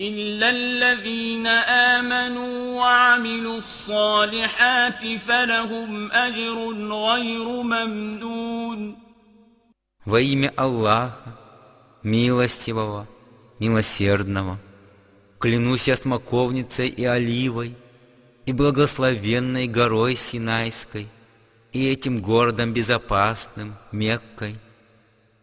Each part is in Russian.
إلا الذين آمنوا وعملوا الصالحات فلهم أجر غير ممنون Во имя Аллаха, милостивого, милосердного, клянусь я смоковницей и оливой, и благословенной горой Синайской, и этим городом безопасным, Меккой,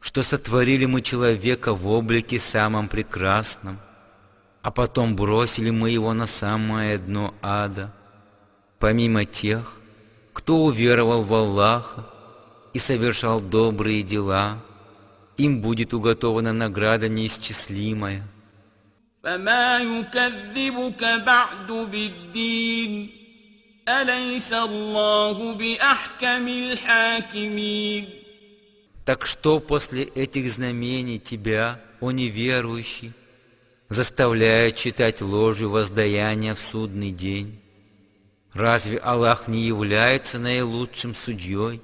что сотворили мы человека в облике самом прекрасном, а потом бросили мы его на самое дно ада, помимо тех, кто уверовал в Аллаха, и совершал добрые дела, им будет уготована награда неисчислимая. فما يكذبك بعد بالدين أليس الله بأحكم الحاكمين Так что после этих знамений тебя, о неверующий, заставляет читать ложью воздаяния в судный день? Разве Аллах не является наилучшим судьей?